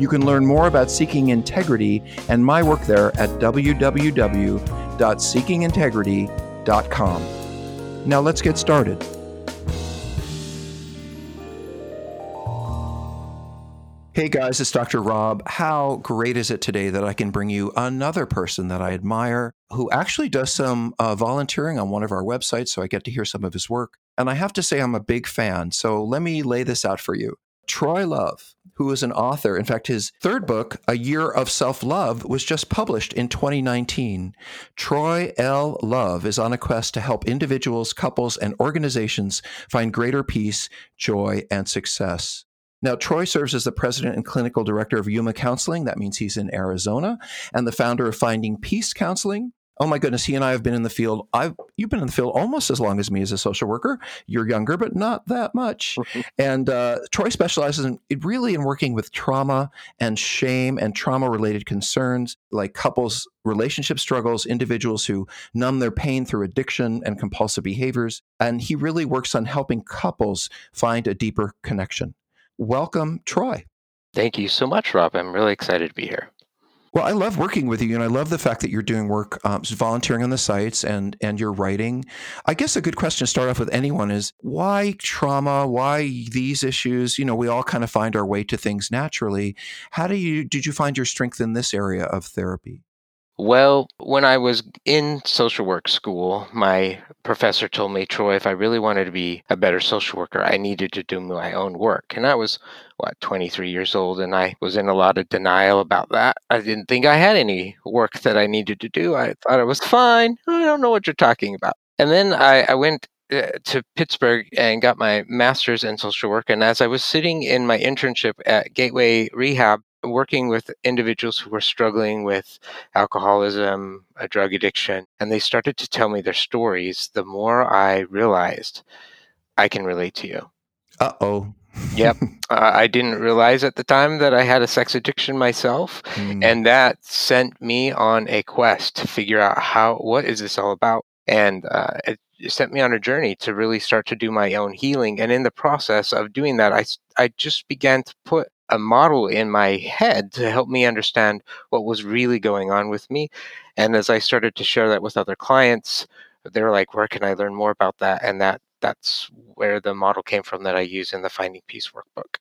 You can learn more about Seeking Integrity and my work there at www.seekingintegrity.com. Now let's get started. Hey guys, it's Dr. Rob. How great is it today that I can bring you another person that I admire who actually does some uh, volunteering on one of our websites, so I get to hear some of his work. And I have to say, I'm a big fan. So let me lay this out for you. Troy Love, who is an author, in fact, his third book, A Year of Self Love, was just published in 2019. Troy L. Love is on a quest to help individuals, couples, and organizations find greater peace, joy, and success. Now, Troy serves as the president and clinical director of Yuma Counseling. That means he's in Arizona, and the founder of Finding Peace Counseling. Oh my goodness, he and I have been in the field. I've you've been in the field almost as long as me as a social worker. You're younger, but not that much. and uh, Troy specializes in really in working with trauma and shame and trauma related concerns like couples relationship struggles, individuals who numb their pain through addiction and compulsive behaviors. And he really works on helping couples find a deeper connection welcome, Troy. Thank you so much, Rob. I'm really excited to be here. Well, I love working with you, and I love the fact that you're doing work, um, volunteering on the sites, and and you're writing. I guess a good question to start off with anyone is why trauma? Why these issues? You know, we all kind of find our way to things naturally. How do you did you find your strength in this area of therapy? Well, when I was in social work school, my professor told me, Troy, if I really wanted to be a better social worker, I needed to do my own work. And I was, what, 23 years old, and I was in a lot of denial about that. I didn't think I had any work that I needed to do. I thought it was fine. I don't know what you're talking about. And then I, I went uh, to Pittsburgh and got my master's in social work. And as I was sitting in my internship at Gateway Rehab, working with individuals who were struggling with alcoholism, a drug addiction, and they started to tell me their stories, the more I realized I can relate to you. Uh oh. Yep. Uh, I didn't realize at the time that I had a sex addiction myself. Mm. And that sent me on a quest to figure out how, what is this all about? And uh, it sent me on a journey to really start to do my own healing. And in the process of doing that, I, I just began to put a model in my head to help me understand what was really going on with me. And as I started to share that with other clients, they were like, "Where can I learn more about that?" And that that's where the model came from that I use in the Finding Peace workbook.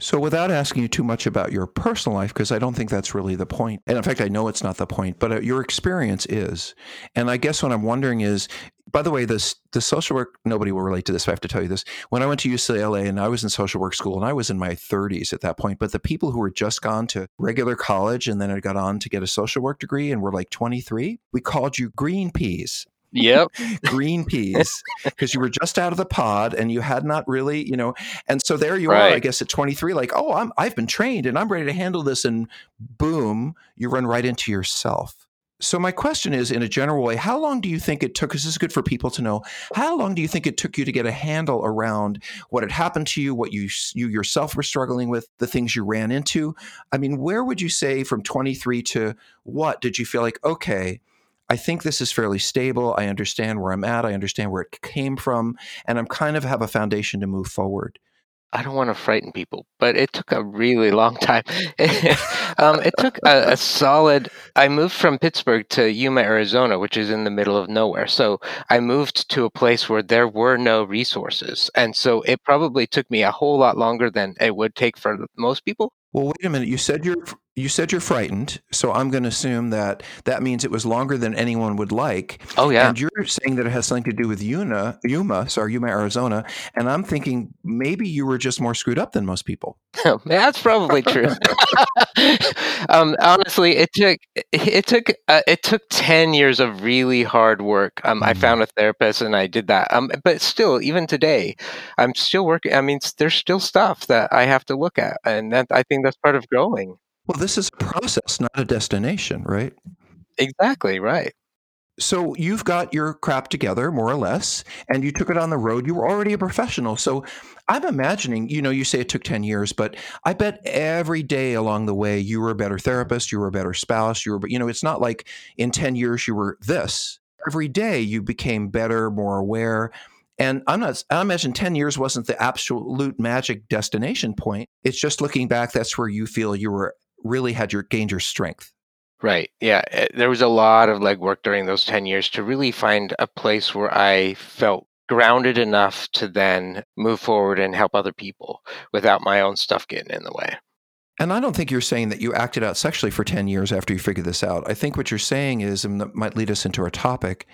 So, without asking you too much about your personal life, because I don't think that's really the point, and in fact, I know it's not the point, but uh, your experience is. And I guess what I'm wondering is by the way, this the social work nobody will relate to this. I have to tell you this. When I went to UCLA and I was in social work school and I was in my 30s at that point, but the people who were just gone to regular college and then I got on to get a social work degree and were like 23, we called you green peas. Yep. green peas because you were just out of the pod and you had not really, you know, and so there you right. are, I guess at 23, like, oh, I'm, I've been trained and I'm ready to handle this. And boom, you run right into yourself. So my question is, in a general way, how long do you think it took? Because this is good for people to know. How long do you think it took you to get a handle around what had happened to you, what you you yourself were struggling with, the things you ran into? I mean, where would you say from 23 to what did you feel like? Okay, I think this is fairly stable. I understand where I'm at. I understand where it came from, and I'm kind of have a foundation to move forward. I don't want to frighten people, but it took a really long time. um, it took a, a, solid. I moved from Pittsburgh to Yuma, Arizona, which is in the middle of nowhere. So I moved to a place where there were no resources, and so it probably took me a whole lot longer than it would take for most people. Well, wait a minute. You said you're you said you're frightened, so I'm going to assume that that means it was longer than anyone would like. Oh yeah. And you're saying that it has something to do with Yuma, Yuma, sorry, Yuma, Arizona, and I'm thinking maybe you were just more screwed up than most people. That's probably true. um, honestly, it took it took uh, it took ten years of really hard work. Um, mm-hmm. I found a therapist and I did that. Um, but still, even today, I'm still working. I mean, there's still stuff that I have to look at, and that I think that's part of growing. Well, this is a process, not a destination, right? Exactly, right. So you've got your crap together, more or less, and you took it on the road. You were already a professional. So I'm imagining, you know, you say it took 10 years, but I bet every day along the way you were a better therapist, you were a better spouse, you were, you know, it's not like in 10 years you were this. Every day you became better, more aware. And I'm not, I imagine 10 years wasn't the absolute magic destination point. It's just looking back, that's where you feel you were really had your gained your strength. Right. Yeah. Eh, there was a lot of legwork during those 10 years to really find a place where I felt grounded enough to then move forward and help other people without my own stuff getting in the way. And I don't think you're saying that you acted out sexually for 10 years after you figured this out. I think what you're saying is, and that might lead us into our topic,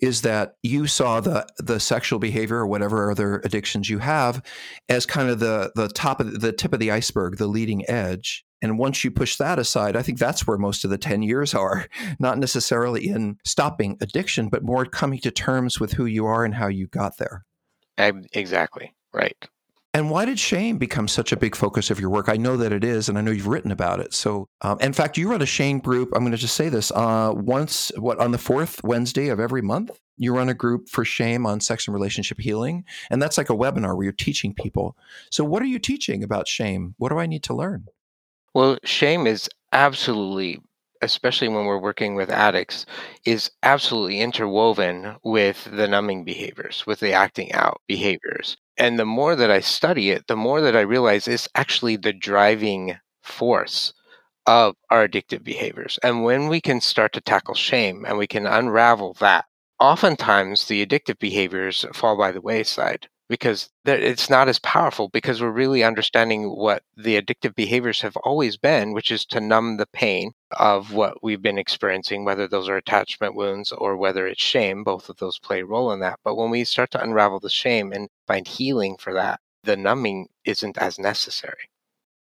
is that you saw the the sexual behavior or whatever other addictions you have as kind of the the top of the tip of the iceberg, the leading edge. And once you push that aside, I think that's where most of the 10 years are, not necessarily in stopping addiction, but more coming to terms with who you are and how you got there. Exactly. Right. And why did shame become such a big focus of your work? I know that it is, and I know you've written about it. So, um, in fact, you run a shame group. I'm going to just say this: uh, once, what on the fourth Wednesday of every month, you run a group for shame on sex and relationship healing, and that's like a webinar where you're teaching people. So, what are you teaching about shame? What do I need to learn? Well, shame is absolutely, especially when we're working with addicts, is absolutely interwoven with the numbing behaviors, with the acting out behaviors. And the more that I study it, the more that I realize it's actually the driving force of our addictive behaviors. And when we can start to tackle shame and we can unravel that, oftentimes the addictive behaviors fall by the wayside because it's not as powerful because we're really understanding what the addictive behaviors have always been, which is to numb the pain of what we've been experiencing, whether those are attachment wounds or whether it's shame. Both of those play a role in that. But when we start to unravel the shame and find healing for that, the numbing isn't as necessary.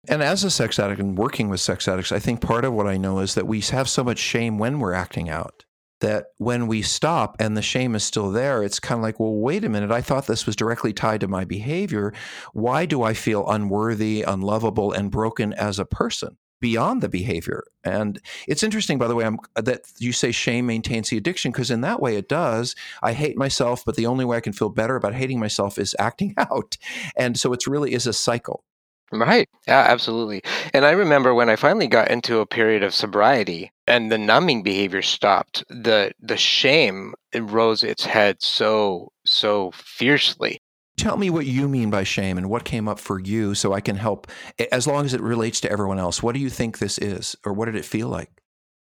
And as a sex addict and working with sex addicts, I think part of what I know is that we have so much shame when we're acting out that when we stop and the shame is still there, it's kind of like, well, wait a minute. I thought this was directly tied to my behavior. Why do I feel unworthy, unlovable, and broken as a person? beyond the behavior. And it's interesting, by the way, I'm, that you say shame maintains the addiction because in that way it does. I hate myself, but the only way I can feel better about hating myself is acting out. And so it really is a cycle. Right. Yeah, absolutely. And I remember when I finally got into a period of sobriety and the numbing behavior stopped, the the shame rose its head so so fiercely. Tell me what you mean by shame and what came up for you so I can help as long as it relates to everyone else. What do you think this is or what did it feel like?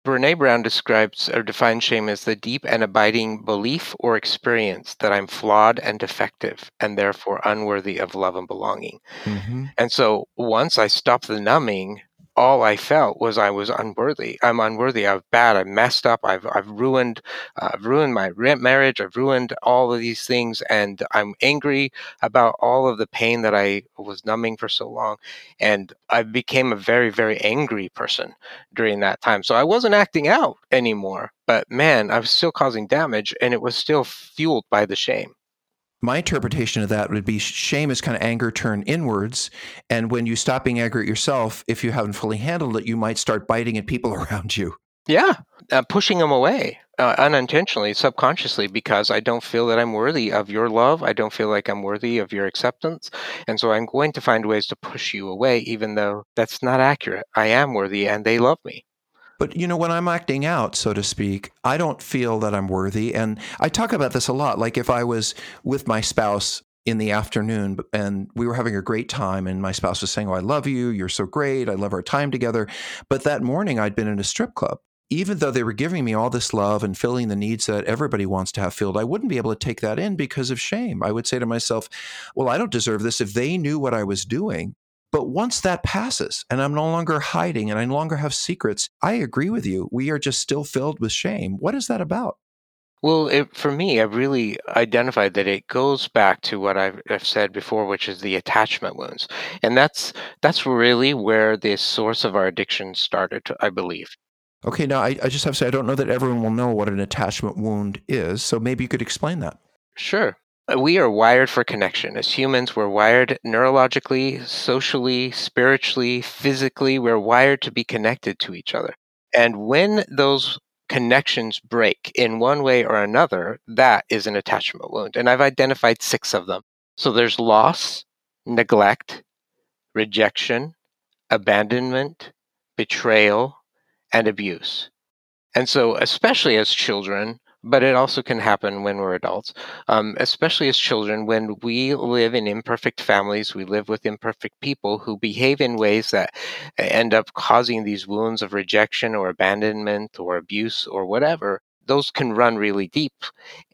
Brene Brown describes or defines shame as the deep and abiding belief or experience that I'm flawed and defective and therefore unworthy of love and belonging. Mm-hmm. And so once I stop the numbing, all I felt was I was unworthy. I'm unworthy. I'm bad. I messed up. I've I've ruined, uh, I've ruined my marriage. I've ruined all of these things, and I'm angry about all of the pain that I was numbing for so long. And I became a very very angry person during that time. So I wasn't acting out anymore. But man, I was still causing damage, and it was still fueled by the shame my interpretation of that would be shame is kind of anger turned inwards. And when you stop being angry at yourself, if you haven't fully handled it, you might start biting at people around you. Yeah, uh, pushing them away uh, unintentionally, subconsciously, because I don't feel that I'm worthy of your love. I don't feel like I'm worthy of your acceptance. And so I'm going to find ways to push you away, even though that's not accurate. I am worthy and they love me. But you know, when I'm acting out, so to speak, I don't feel that I'm worthy. And I talk about this a lot. Like if I was with my spouse in the afternoon and we were having a great time and my spouse was saying oh i love you. You're so great. I love our time together. But that morning i'd been in a strip club. Even though they were giving me all this love and filling the needs that everybody wants to have filled i wouldn't be able to take that in because of shame. I would say to myself well i don't deserve this. If they knew what i was doing but once that passes and I'm no longer hiding and I no longer have secrets, I agree with you. We are just still filled with shame. What is that about? Well, it, for me, I've really identified that it goes back to what I've, I've said before, which is the attachment wounds, and that's that's really where the source of our addiction started. I believe. Okay, now I, I just have to say I don't know that everyone will know what an attachment wound is, so maybe you could explain that. Sure. Uh, we are wired for connection. As humans, we're wired neurologically, socially, spiritually, physically. We're wired to be connected to each other. And when those connections break in one way or another, that is an attachment wound. And I've identified six of them. So there's loss, neglect, rejection, abandonment, betrayal, and abuse. And so, especially as children, but it also can happen when we're adults, um, especially as children. When we live in imperfect families, we live with imperfect people who behave in ways that end up causing these wounds of rejection or abandonment or abuse or whatever. Those can run really deep.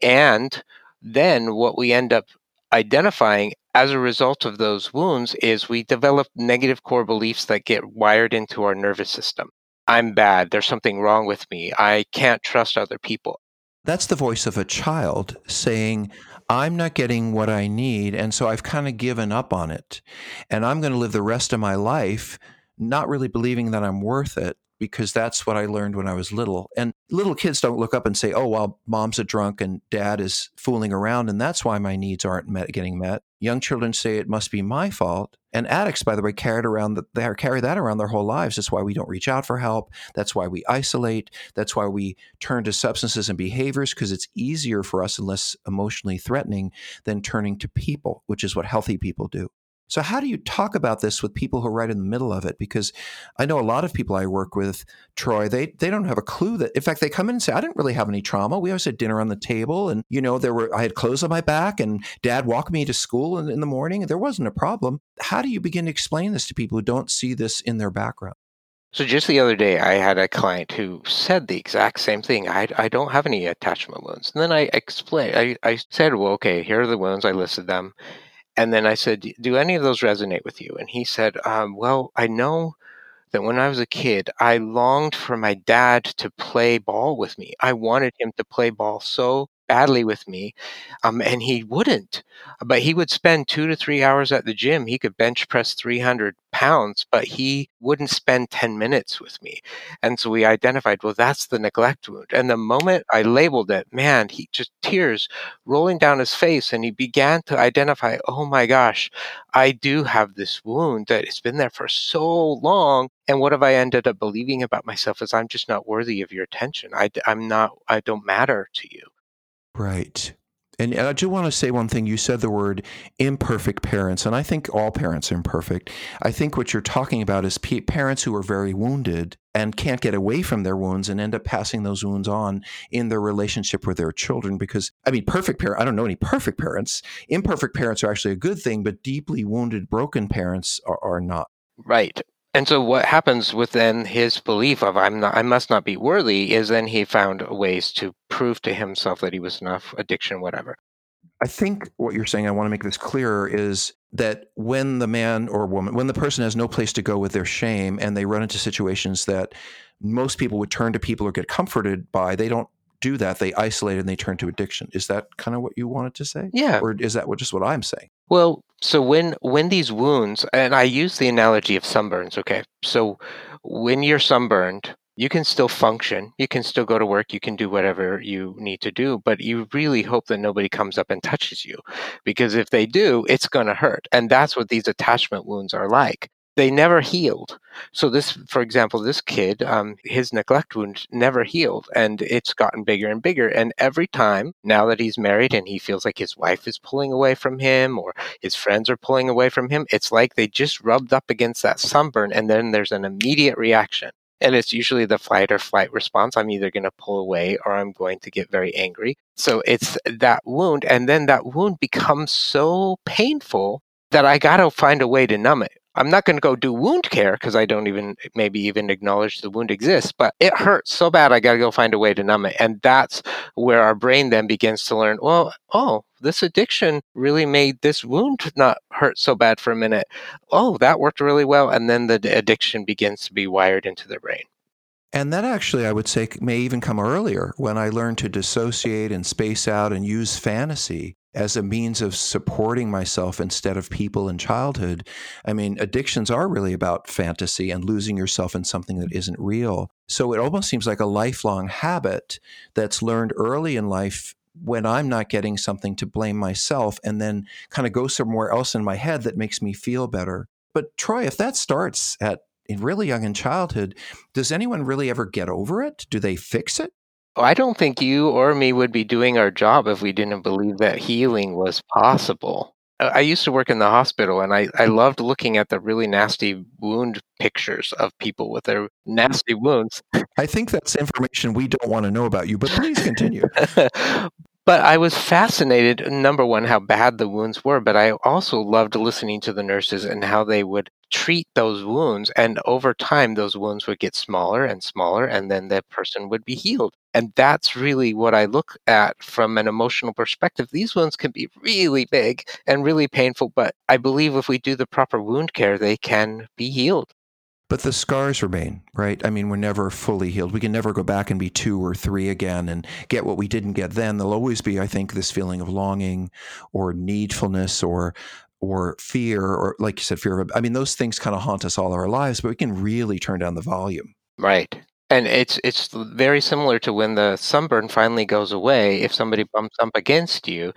And then what we end up identifying as a result of those wounds is we develop negative core beliefs that get wired into our nervous system. I'm bad. There's something wrong with me. I can't trust other people. That's the voice of a child saying, I'm not getting what I need. And so I've kind of given up on it. And I'm going to live the rest of my life not really believing that I'm worth it because that's what I learned when I was little. And little kids don't look up and say, "Oh, well, mom's a drunk and dad is fooling around and that's why my needs aren't met, getting met." Young children say it must be my fault. And addicts, by the way, carry around the, they carry that around their whole lives. That's why we don't reach out for help. That's why we isolate. That's why we turn to substances and behaviors because it's easier for us and less emotionally threatening than turning to people, which is what healthy people do. So, how do you talk about this with people who are right in the middle of it? Because I know a lot of people I work with, Troy, they, they don't have a clue that, in fact, they come in and say, I didn't really have any trauma. We always had dinner on the table. And, you know, there were, I had clothes on my back and dad walked me to school in, in the morning. There wasn't a problem. How do you begin to explain this to people who don't see this in their background? So just the other day, I had a client who said the exact same thing. I, I don't have any attachment wounds. And then I explained, I, I said, well, okay, here are the wounds. I listed them. And then I said, Do any of those resonate with you? And he said, um, Well, I know that when I was a kid, I longed for my dad to play ball with me. I wanted him to play ball so badly with me, um, and he wouldn't. But he would spend two to three hours at the gym. He could bench press 300 pounds, but he wouldn't spend 10 minutes with me. And so we identified, well, that's the neglect wound. And the moment I labeled it, man, he just tears rolling down his face, and he began to identify, oh my gosh, I do have this wound that has been there for so long. And what have I ended up believing about myself is I'm just not worthy of your attention. I, I'm not, I don't matter to you. Right. And uh, I do want to say one thing. You said the word imperfect parents, and I think all parents are imperfect. I think what you're talking about is parents who are very wounded and can't get away from their wounds and end up passing those wounds on in their relationship with their children. Because, I mean, perfect parent, I don't know any perfect parents. Imperfect parents are actually a good thing, but deeply wounded, broken parents are, are not. Right. And so what happens within his belief of I'm not I must not be worthy is then he found ways to prove to himself that he was enough, addiction, whatever. I think what you're saying, I want to make this clearer, is that when the man or woman, when the person has no place to go with their shame and they run into situations that most people would turn to people or get comforted by, they don't do that. They isolate and they turn to addiction. Is that kind of what you wanted to say? Yeah. Or is that what, just what I'm saying? Well, so when when these wounds, and I use the analogy of sunburns. Okay, so when you're sunburned, you can still function, you can still go to work, you can do whatever you need to do, but you really hope that nobody comes up and touches you, because if they do, it's going to hurt, and that's what these attachment wounds are like they never healed. So this, for example, this kid, um, his neglect wound never healed, and it's gotten bigger and bigger. And every time, now that he's married and he feels like his wife is pulling away from him or his friends are pulling away from him, it's like they just rubbed up against that sunburn, and then there's an immediate reaction. And it's usually the flight or flight response. I'm either going to pull away or I'm going to get very angry. So it's that wound. And then that wound becomes so painful that I got to find a way to numb it. I'm not going to go do wound care because I don't even maybe even acknowledge the wound exists, but it hurts so bad I got to go find a way to numb it. And that's where our brain then begins to learn, well, oh, this addiction really made this wound not hurt so bad for a minute. Oh, that worked really well. And then the addiction begins to be wired into the brain. And that actually, I would say, may even come earlier when I learned to dissociate and space out and use fantasy as a means of supporting myself instead of people in childhood. I mean, addictions are really about fantasy and losing yourself in something that isn't real. So it almost seems like a lifelong habit that's learned early in life when I'm not getting something to blame myself and then kind of go somewhere else in my head that makes me feel better. But Troy, if that starts at really young in childhood, does anyone really ever get over it? Do they fix it? Oh, I don't think you or me would be doing our job if we didn't believe that healing was possible. I used to work in the hospital and I, I loved looking at the really nasty wound pictures of people with their nasty wounds. I think that's information we don't want to know about you, but please continue. but I was fascinated, number one, how bad the wounds were, but I also loved listening to the nurses and how they would treat those wounds. And over time, those wounds would get smaller and smaller, and then the person would be healed. And that's really what I look at from an emotional perspective. These wounds can be really big and really painful, but I believe if we do the proper wound care, they can be healed. But the scars remain, right? I mean, we're never fully healed. We can never go back and be two or three again and get what we didn't get then. There'll always be, I think, this feeling of longing or needfulness or or fear or like you said fear of i mean those things kind of haunt us all our lives but we can really turn down the volume right and it's it's very similar to when the sunburn finally goes away if somebody bumps up against you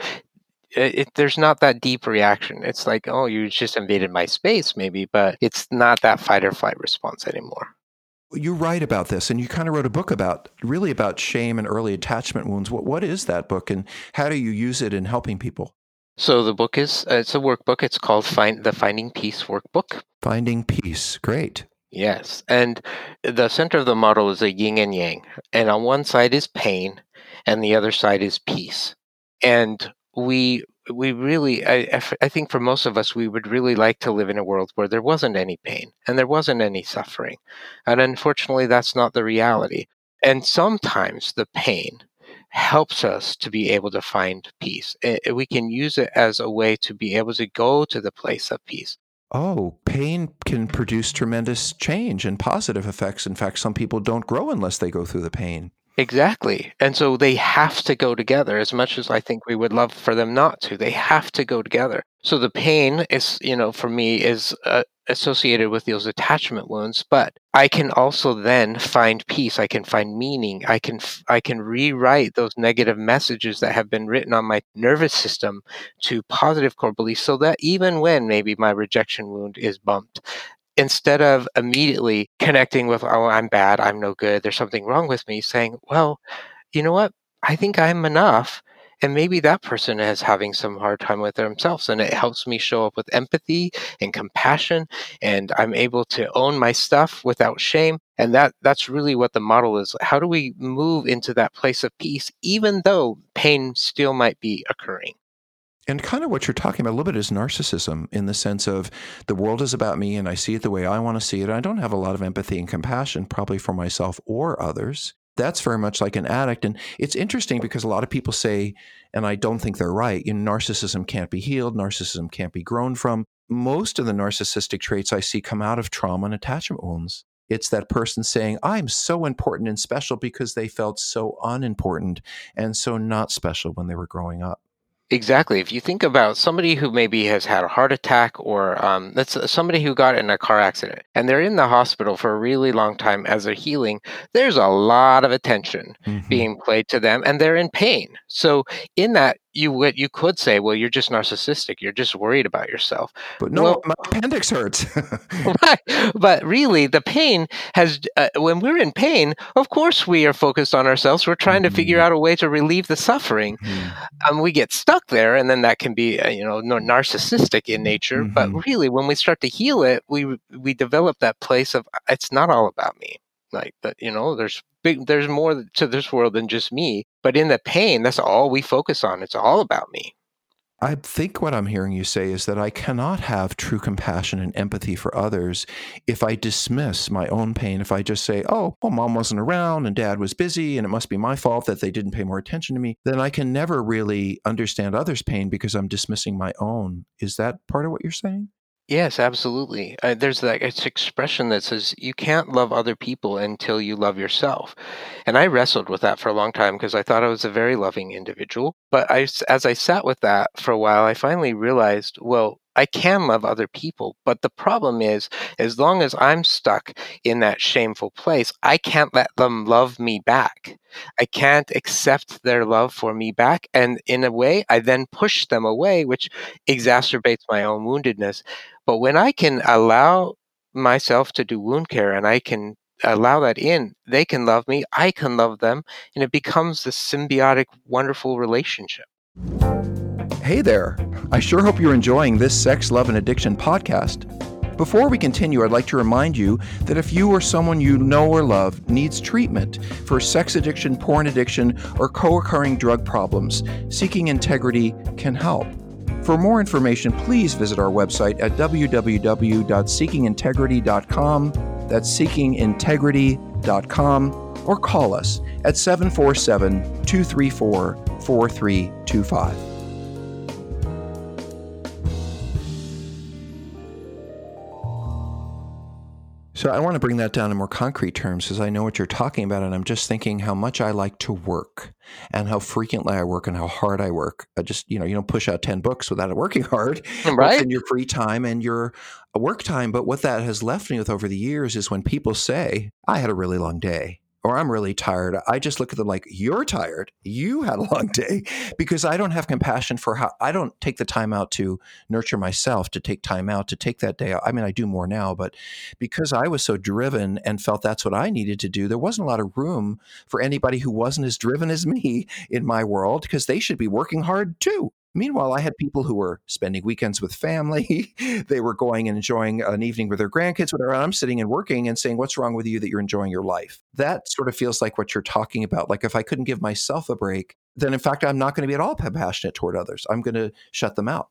it, it, there's not that deep reaction it's like oh you just invaded my space maybe but it's not that fight or flight response anymore you write about this and you kind of wrote a book about really about shame and early attachment wounds what, what is that book and how do you use it in helping people so the book is uh, it's a workbook. It's called Find the Finding Peace Workbook. Finding Peace, great. Yes, and the center of the model is a yin and yang, and on one side is pain, and the other side is peace. And we we really I, I think for most of us we would really like to live in a world where there wasn't any pain and there wasn't any suffering and unfortunately that's not the reality and sometimes the pain helps us to be able to find peace. We can use it as a way to be able to go to the place of peace. Oh, pain can produce tremendous change and positive effects. In fact, some people don't grow unless they go through the pain. Exactly. And so they have to go together as much as I think we would love for them not to. They have to go together. So the pain is, you know, for me is uh, associated with those attachment wounds, but I can also then find peace. I can find meaning. I can I can rewrite those negative messages that have been written on my nervous system to positive core beliefs so that even when maybe my rejection wound is bumped, instead of immediately connecting with, oh, I'm bad, I'm no good, there's something wrong with me, saying, well, you know what? I think I'm enough. And maybe that person is having some hard time with themselves. And it helps me show up with empathy and compassion. And I'm able to own my stuff without shame. And that that's really what the model is. How do we move into that place of peace, even though pain still might be occurring? And kind of what you're talking about a little bit is narcissism in the sense of the world is about me and I see it the way I want to see it. I don't have a lot of empathy and compassion, probably for myself or others. That's very much like an addict. And it's interesting because a lot of people say, and I don't think they're right, you know, narcissism can't be healed, narcissism can't be grown from. Most of the narcissistic traits I see come out of trauma and attachment wounds. It's that person saying, I'm so important and special because they felt so unimportant and so not special when they were growing up. Exactly. If you think about somebody who maybe has had a heart attack or um, that's uh, somebody who got in a car accident and they're in the hospital for a really long time as they're healing, there's a lot of attention mm-hmm. being played to them and they're in pain. So, in that, you would you could say, well, you're just narcissistic. You're just worried about yourself. But no, well, my appendix hurts. right. But really, the pain has. Uh, when we're in pain, of course, we are focused on ourselves. We're trying mm-hmm. to figure mm-hmm. out a way to relieve the suffering. Mm-hmm. Um, we get stuck there, and then that can be, uh, you know, narcissistic in nature. Mm-hmm. But really, when we start to heal it, we we develop that place of it's not all about me like that you know there's big there's more to this world than just me but in the pain that's all we focus on it's all about me I think what I'm hearing you say is that I cannot have true compassion and empathy for others if I dismiss my own pain. If I just say, oh, well, mom wasn't around and dad was busy and it must be my fault that they didn't pay more attention to me, then I can never really understand others' pain because I'm dismissing my own. Is that part of what you're saying? Yes, absolutely. Uh, there's that it's expression that says you can't love other people until you love yourself. And I wrestled with that for a long time because I thought I was a very loving individual. But I, as I sat with that for a while, I finally realized, well, I can love other people, but the problem is, as long as I'm stuck in that shameful place, I can't let them love me back. I can't accept their love for me back. And in a way, I then push them away, which exacerbates my own woundedness. But when I can allow myself to do wound care and I can allow that in, they can love me, I can love them, and it becomes this symbiotic, wonderful relationship. Hey there. I sure hope you're enjoying this Sex, Love, and Addiction podcast. Before we continue, I'd like to remind you that if you or someone you know or love needs treatment for sex addiction, porn addiction, or co occurring drug problems, Seeking Integrity can help. For more information, please visit our website at www.seekingintegrity.com. That's seekingintegrity.com or call us at 747 234 4325. So I want to bring that down in more concrete terms because I know what you're talking about, and I'm just thinking how much I like to work and how frequently I work and how hard I work. I just you know you don't push out ten books without working hard, mm, right? In your free time and your uh, work time. But what that has left me with over the years is when people say, "I had a really long day," or I'm really tired, I just look at them like, you're tired. You had a long day because I don't have compassion for how I don't take the time out to nurture myself, to take time out, to take that day out. I mean, I do more now, but because I was so driven and felt that's what I needed to do, there wasn't a lot of room for anybody who wasn't as driven as me in my world because they should be working hard too. Meanwhile, I had people who were spending weekends with family. they were going and enjoying an evening with their grandkids, whatever. I'm sitting and working and saying, What's wrong with you that you're enjoying your life? That sort of feels like what you're talking about. Like if I couldn't give myself a break, then in fact, I'm not going to be at all compassionate toward others. I'm going to shut them out.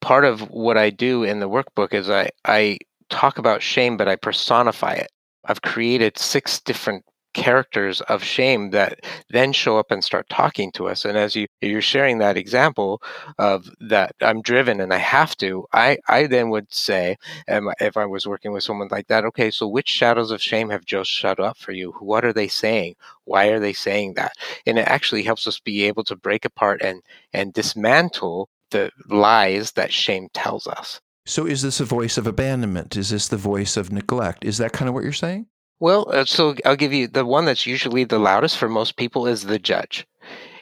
Part of what I do in the workbook is I, I talk about shame, but I personify it. I've created six different characters of shame that then show up and start talking to us and as you you're sharing that example of that i'm driven and i have to i i then would say if i was working with someone like that okay so which shadows of shame have just shut up for you? What are they saying? Why are they saying that? And it actually helps us be able to break apart and and dismantle the lies that shame tells us. So is this a voice of abandonment? Is this the voice of neglect? Is that kind of what you're saying well, uh, so I'll give you the one that's usually the loudest for most people is the judge.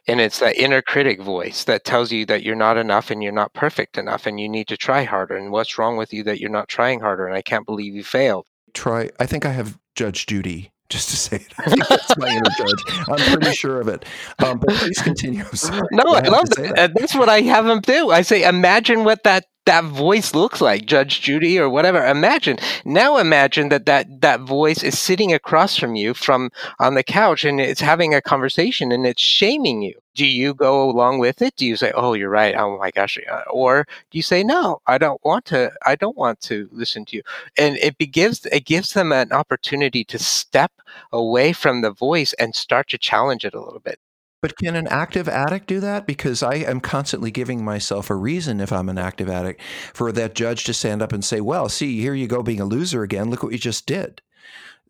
And it's that inner critic voice that tells you that you're not enough and you're not perfect enough and you need to try harder. And what's wrong with you that you're not trying harder? And I can't believe you failed. Try, I think I have Judge Judy just to say it. I think that's my inner judge. I'm pretty sure of it. Um, but please continue. No, I, I love that. that. That's what I have them do. I say, imagine what that that voice looks like judge judy or whatever. Imagine now imagine that that that voice is sitting across from you from on the couch and it's having a conversation and it's shaming you. Do you go along with it? Do you say oh you're right. Oh my gosh. Uh, or do you say no i don't want to i don't want to listen to you. And it gives it gives them an opportunity to step away from the voice and start to challenge it a little bit but can an active addict do that? Because I am constantly giving myself a reason, if I'm an active addict, for that judge to stand up and say, well, see, here you go being a loser again. Look what you just did.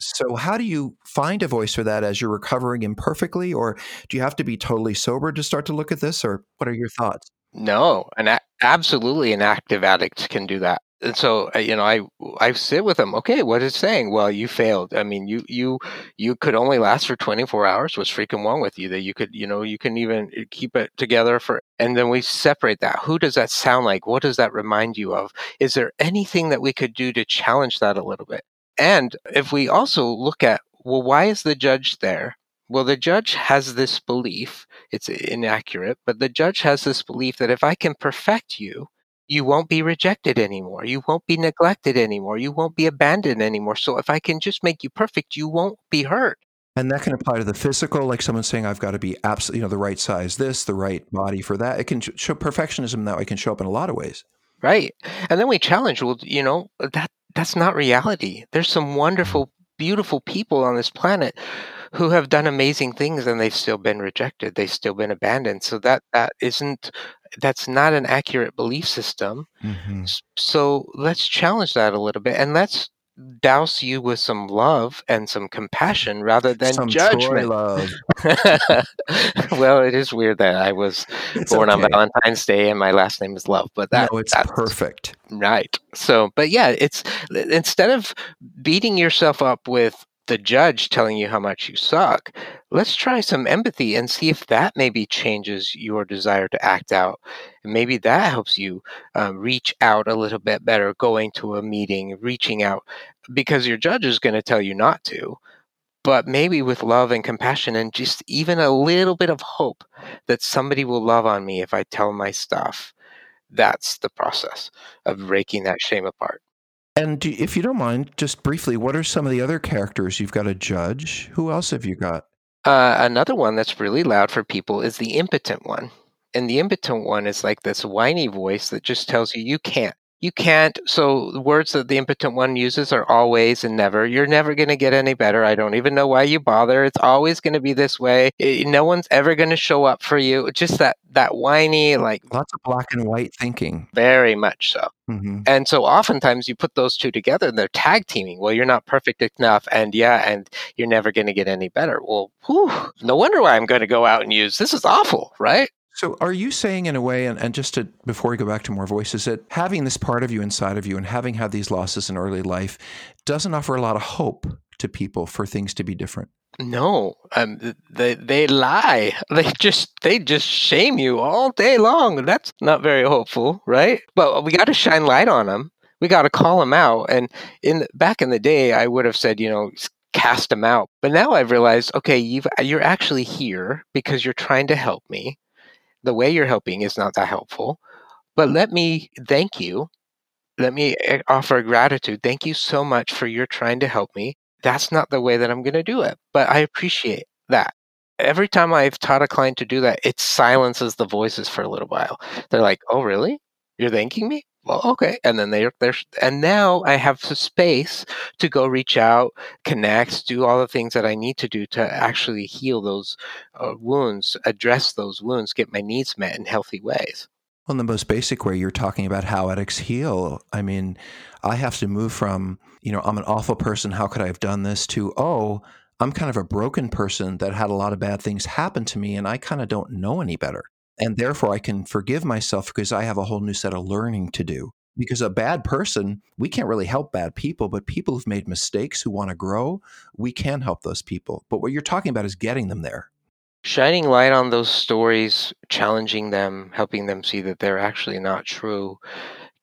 So, how do you find a voice for that as you're recovering imperfectly? Or do you have to be totally sober to start to look at this? Or what are your thoughts? No, an a- absolutely an active addict can do that and so you know i i sit with them okay what is saying? Well you failed. I mean you you you could only last for 24 hours what's freaking wrong with you? That you could you know you can even uh, keep it together for and then we separate that. Who does that sound like? What does that remind you of? Is there anything that we could do to challenge that a little bit? And if we also look at well why is the judge there? Well the judge has this belief it's inaccurate but the judge has this belief that if i can perfect you you won't be rejected anymore. You won't be neglected anymore. You won't be abandoned anymore. So if I can just make you perfect, you won't be hurt. And that can apply to the physical, like someone saying, I've got to be absolutely, you know, the right size this, the right body for that. It can show perfectionism that way can show up in a lot of ways. Right. And then we challenge, well, you know, that that's not reality. There's some wonderful, mm. beautiful people on this planet who have done amazing things and they've still been rejected. They've still been abandoned. So that that isn't that's not an accurate belief system. Mm-hmm. So let's challenge that a little bit and let's douse you with some love and some compassion rather than Some judgment. Love. well, it is weird that I was It's born on. Valentine's Day and my last name is Love, but that no, it's that's perfect. right. So, but yeah, it's instead of beating yourself up with the judge telling you how much you suck, let's try some empathy and see if that maybe changes your desire to act out. And maybe that helps you uh, reach out a little bit better, going to a meeting, reaching out, because your judge is going to tell you not to. But maybe with love and compassion and just even a little bit of hope that somebody will love on me if I tell my stuff. That's the process of breaking that shame apart. And if you don't mind, just briefly, what are some of the other characters you've got a judge? Who else have you got? Uh, another one that's really loud for people is the impotent one. And the impotent one is like this whiny voice that just tells you, you can't. You can't. So the words that the impotent one uses are always and never. You're never going to get any better. I don't even know why you bother. It's always going to be this way. I- no one's ever going to show up for you. Just that that whiny, like Lots of black and white thinking. very much so. hmm And so oftentimes you put those two together and they're tag teaming. Well, you're not perfect enough. And yeah, and you're never going to get any better. Well, whew, no wonder why I'm going to go out and use this is awful, right? So, are you saying in a way, and, and just to before we go back to more voices, that having this part of you inside of you and having had these losses in early life doesn't offer a lot of hope to people for things to be different? No, um, they they lie. They just they just shame you all day long. That's not very hopeful, right? But we got to shine light on them. We got to call them out. And in back in the day, I would have said, you know, cast them out. But now I've realized, okay, you've you're actually here because you're trying to help me. The way you're helping is not that helpful. But let me thank you. Let me eh, offer gratitude. Thank you so much for your trying to help me that's not the way that I'm going to do it. But I appreciate that. Every time I've taught a client to do that, it silences the voices for a little while. They're like, "Oh, really? You're thanking me? Well, okay." And then they're they're and now I have the space to go reach out, connect, do all the things that I need to do to actually heal those uh, wounds, address those wounds, get my needs met in healthy ways. Well, in the most basic way, you're talking about how addicts heal. I mean, I have to move from, you know, I'm an awful person. How could I have done this to, oh, I'm kind of a broken person that had a lot of bad things happen to me and I kind of don't know any better. And therefore, I can forgive myself because I have a whole new set of learning to do. Because a bad person, we can't really help bad people, but people who've made mistakes who want to grow, we can help those people. But what you're talking about is getting them there. shining light on those stories, challenging them, helping them see that they're actually not true,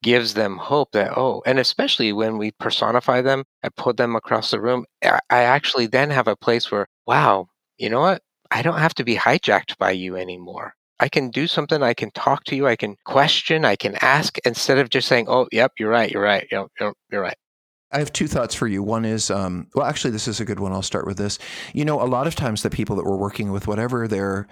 gives them hope that, oh, and especially when we personify them, I put them across the room, I I actually then have a place where, wow, you know what? I don't have to be hijacked by you anymore. I can do something, I can talk to you, I can question, I can ask instead of just saying, oh, yep, you're right, you're right, you're, you're, right. I have two thoughts for you. One is, um, well, actually, this is a good one. I'll start with this. You know, a lot of times the people that we're working with, whatever their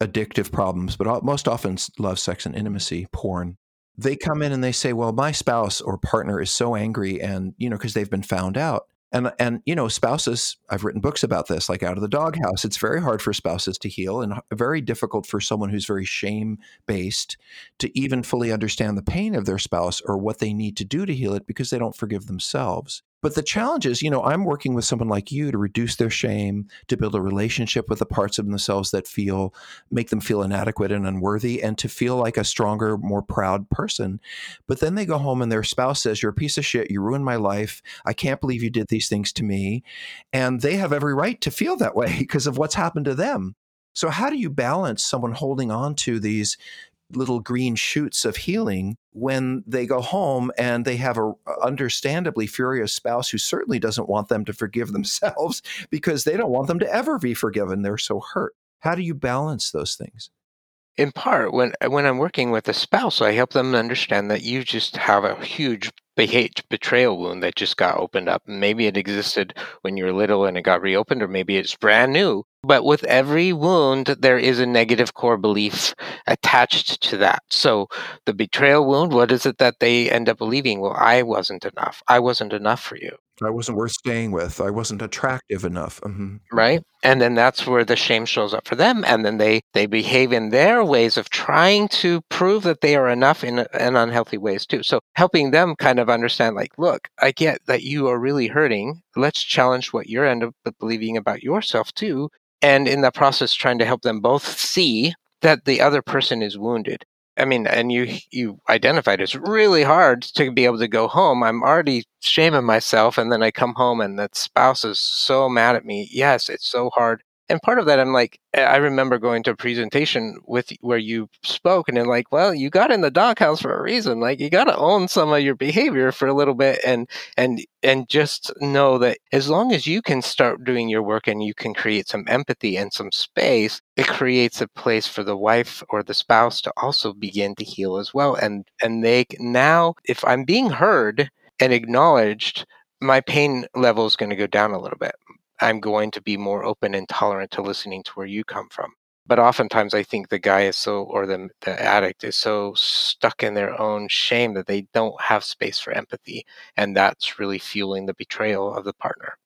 addictive problems, but most often love, sex, and intimacy, porn, they come in and they say, well, my spouse or partner is so angry and, you know, because they've been found out. And, and you know spouses i've written books about this like out of the doghouse. It's very hard for spouses to heal and very difficult for someone who's very shame based to even fully understand the pain of their spouse or what they need to do to heal it because they don't forgive themselves but the challenge is you know i'm working with someone like you to reduce their shame to build a relationship with the parts of themselves that feel make them feel inadequate and unworthy and to feel like a stronger more proud person but then they go home and their spouse says you're a piece of shit you ruined my life I can't believe you did these things to me. And they have every right to feel that way because of what's happened to them. So, how do you balance someone holding on to these little green shoots of healing when they go home and they have a uh, understandably furious spouse who certainly doesn't want them to forgive themselves because they don't want them to ever be forgiven? They're so hurt. How do you balance those things? In part when uh, when i'm working with a spouse i help them understand that you just have a huge betrayal wound that just got opened up. Maybe it existed when you were little and it got reopened or maybe it's brand new. But with every wound there is a negative core belief attached to that. So the betrayal wound what is it that they end up believing? Well i wasn't enough. I wasn't enough for you I wasn't worth staying with. I wasn't attractive enough. Mm-hmm. Right. And then that's where the shame shows up for them. And then they, they behave in their ways of trying to prove that they are enough in, in unhealthy ways too. So helping them kind of understand, like, look, I get that you are really hurting. Let's challenge what you're end up believing about yourself too. And in that process, trying to help them both see that the other person is wounded I mean, and you you identified it's really hard to be able to go home. I'm already shaming myself, and then I come home, and that spouse is so mad at me. Yes, it's so hard and part of that i'm like eh, i remember going to a presentation with where you spoke and then like well you got in the doghouse for a reason like you got to own some of your behavior for a little bit and and and just know that as long as you can start doing your work and you can create some empathy and some space it creates a place for the wife or the spouse to also begin to heal as well and and they now if i'm being heard and acknowledged my pain level is going to go down a little bit I'm going to be more open and tolerant to listening to where you come from. But oftentimes, I think the guy is so, or the, the addict is so stuck in their own shame that they don't have space for empathy. And that's really fueling the betrayal of the partner.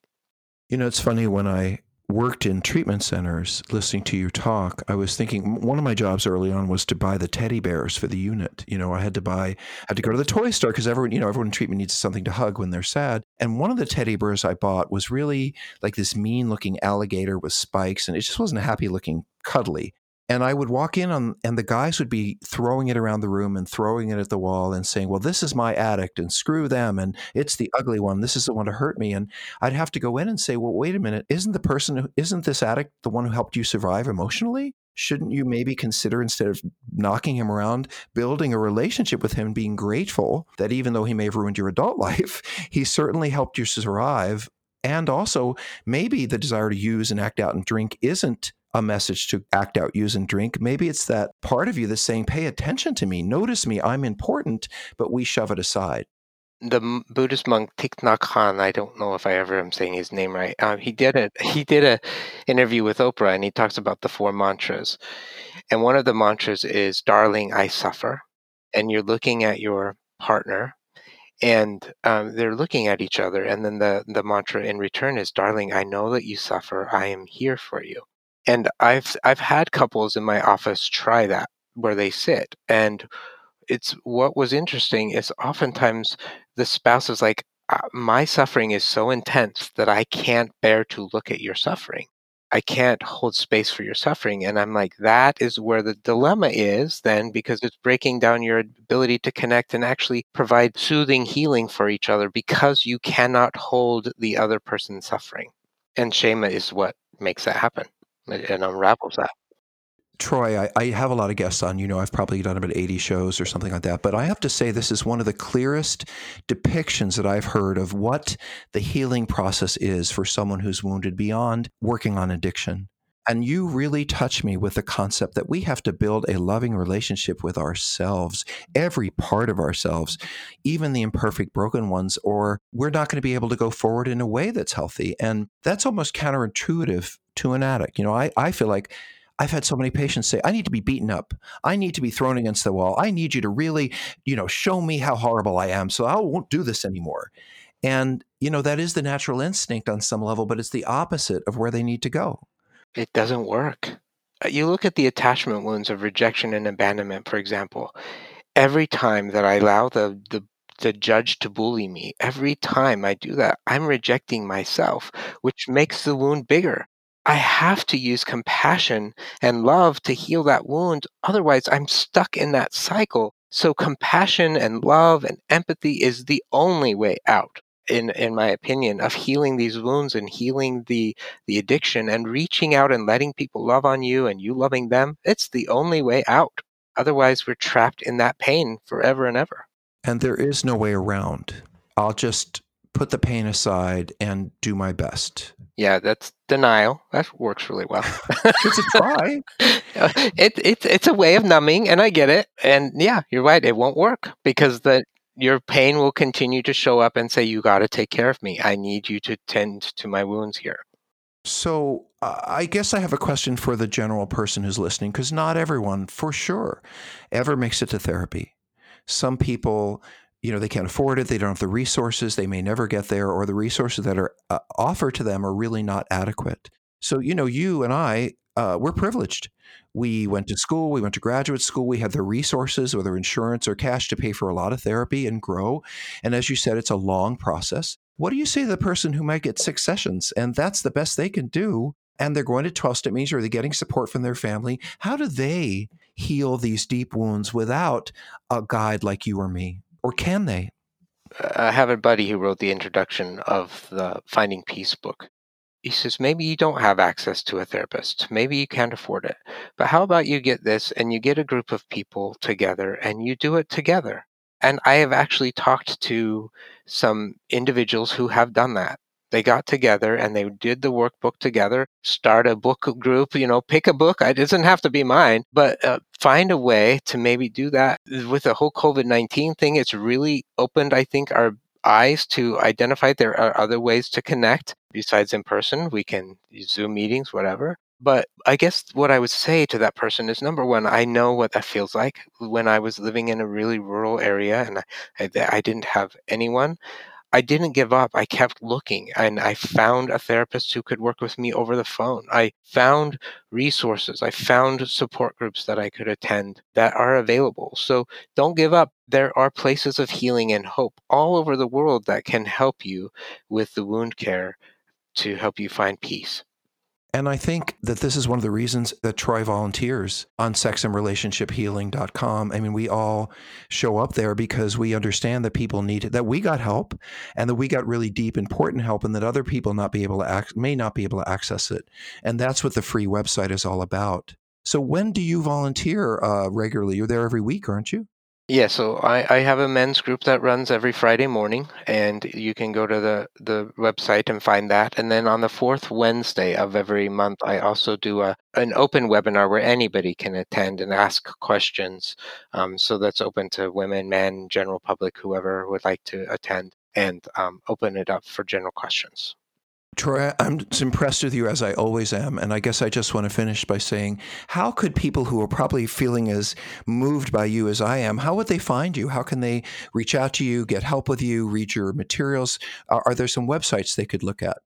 You know, it's funny when I worked in treatment centers listening to you talk i was thinking one of my jobs early on was to buy the teddy bears for the unit. You know i had to buy I had to go to the toy store because everyone you know everyone in treatment needs something to hug when they're sad. And one of the teddy bears i bought was really like this mean looking alligator with spikes and it just wasn't a happy looking cuddly and I would walk in on, and the guys would be throwing it around the room and throwing it at the wall and saying, "Well, this is my addict, and screw them, and it's the ugly one. This is the one to hurt me." And I'd have to go in and say, "Well, wait a minute, isn't the person, who, isn't this addict the one who helped you survive emotionally? Shouldn't you maybe consider instead of knocking him around, building a relationship with him, being grateful that even though he may have ruined your adult life, he certainly helped you survive." And also, maybe the desire to use and act out and drink isn't a message to act out, use, and drink. Maybe it's that part of you that's saying, pay attention to me, notice me, I'm important, but we shove it aside. The Buddhist monk Thich Nhat Hanh, I don't know if I ever am saying his name right. Um, he did a he did a interview with Oprah, and he talks about the four mantras, and one of the mantras is "Darling, I suffer," and you're looking at your partner, and um, they're looking at each other, and then the the mantra in return is "Darling, I know that you suffer. I am here for you." And I've I've had couples in my office try that where they sit and it's what was interesting is oftentimes the spouse is like uh, my suffering is so intense that I can't bear to look at your suffering. I can't hold space for your suffering. And I'm like, that is where the dilemma is then, because it's breaking down your ability to connect and actually provide soothing healing for each other because you cannot hold the other person's suffering. And shame is what makes that happen and unravels that. Troy, I, I, have a lot of guests on. You know, I've probably done about 80 shows or something like that. But I have to say, this is one of the clearest depictions that I've heard of what the healing process is for someone who's wounded beyond working on addiction. And you really touch me with the concept that we have to build a loving relationship with ourselves, every part of ourselves, even the imperfect, broken ones, or we're not going to be able to go forward in a way that's healthy. And that's almost counterintuitive to an addict. You know, I, I feel like I've had so many patients say, I need to be beaten up. I need to be thrown against the wall. I need you to really, you know, show me how horrible I am so I won't do this anymore. And, you know, that is the natural instinct on some level, but it's the opposite of where they need to go. It doesn't work. Uh, you look at the attachment wounds of rejection and abandonment, for example. Every time that I allow the, the the judge to bully me. Every time I do that, I'm rejecting myself, which makes the wound bigger. I have to use compassion and love to heal that wound. Otherwise, I'm stuck in that cycle. So, compassion and love and empathy is the only way out, in, in my opinion, of healing these wounds and healing the, the addiction and reaching out and letting people love on you and you loving them. It's the only way out. Otherwise, we're trapped in that pain forever and ever. And there is no way around. I'll just put the pain aside and do my best. Yeah, that's denial. That works really well. it's a try. it, it, it's a way of numbing, and I get it. And yeah, you're right. It won't work because the your pain will continue to show up and say, "You got to take care of me. I need you to tend to my wounds here." So, uh, I guess I have a question for the general person who's listening, because not everyone, for sure, ever makes it to therapy. Some people you know they can't afford it they don't have the resources they may never get there or the resources that are uh, offered to them are really not adequate so you know you and i uh, we're privileged. We went to school we went to graduate school we had the resources whether insurance or cash to pay for a lot of therapy and grow. And as you said it's a long process. What do you say to the person who might get six sessions and that's the best they can do and they're going to trust it means are they getting support from their family? How do they heal these deep wounds without a guide like you or me? Or can they? I have a buddy who wrote the introduction of the Finding Peace book. He says, maybe you don't have access to a therapist. Maybe you can't afford it. But how about you get this and you get a group of people together and you do it together? And I have actually talked to some individuals who have done that. They got together and they did the workbook together, start a book group, you know, pick a book. It doesn't have to be mine, but uh, find a way to maybe do that. With the whole COVID 19 thing, it's really opened, I think, our eyes to identify there are other ways to connect besides in person. We can use Zoom meetings, whatever. But I guess what I would say to that person is number one, I know what that feels like when I was living in a really rural area and I, I didn't have anyone. I didn't give up. I kept looking and I found a therapist who could work with me over the phone. I found resources. I found support groups that I could attend that are available. So don't give up. There are places of healing and hope all over the world that can help you with the wound care to help you find peace. And I think that this is one of the reasons that Troy volunteers on sexandrelationshiphealing.com. I mean, we all show up there because we understand that people need it, that we got help and that we got really deep, important help, and that other people not be able to act, may not be able to access it. And that's what the free website is all about. So when do you volunteer uh, regularly? You're there every week, aren't you? Yeah, so I, I have a men's group that runs every Friday morning, and you can go to the, the website and find that. And then on the fourth Wednesday of every month, I also do a an open webinar where anybody can attend and ask questions. Um, so that's open to women, men, general public, whoever would like to attend, and um, open it up for general questions. Troy, I'm impressed with you as I always am. And I guess I just want to finish by saying, how could people who are probably feeling as moved by you as I am, how would they find you? How can they reach out to you, get help with you, read your materials? Are, are there some websites they could look at?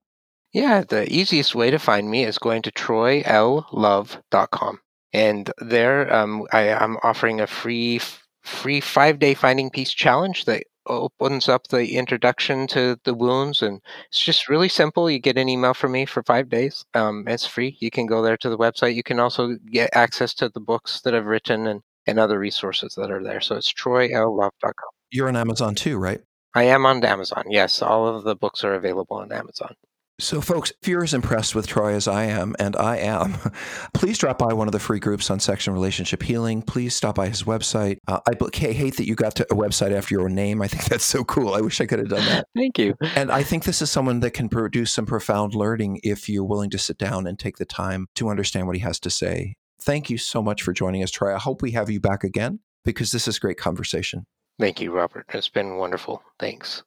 Yeah, the easiest way to find me is going to troyllove.com. And there um, I, am offering a free free five day finding peace challenge that opens up the introduction to the wounds and it's just really simple. You get an email from me for five days um, it's free. You can go there to the website. You can also get access to the books that i've written and, and other resources that are there. So it's troyllove.com you're on amazon too right? I am on amazon yes. All of the books are available on amazon so, folks, if you're as impressed with Troy as I am, and I am, please drop by one of the free groups on sex and relationship healing. Please stop by his website. Uh, I hate that you got to a website after your own name. I think that's so cool. I wish I could have done that. Thank you. And I think this is someone that can produce some profound learning if you're willing to sit down and take the time to understand what he has to say. Thank you so much for joining us, Troy. I hope we have you back again because this is great conversation. Thank you, Robert. It's been wonderful. Thanks.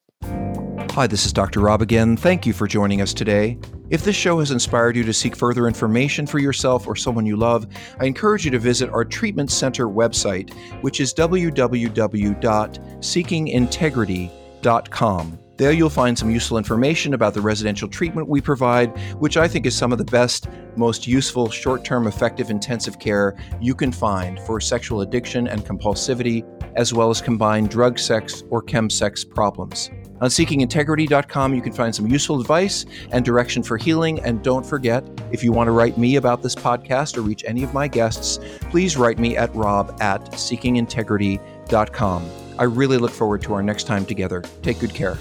Hi, this is Dr. Rob again. Thank you for joining us today. If this show has inspired you to seek further information for yourself or someone you love, I encourage you to visit our treatment center website, which is www.seekingintegrity.com. There you'll find some useful information about the residential treatment we provide, which I think is some of the best, most useful short term effective intensive care you can find for sexual addiction and compulsivity, as well as combined drug sex or chemsex problems. On seekingintegrity.com, you can find some useful advice and direction for healing. And don't forget, if you want to write me about this podcast or reach any of my guests, please write me at rob at seekingintegrity.com. I really look forward to our next time together. Take good care.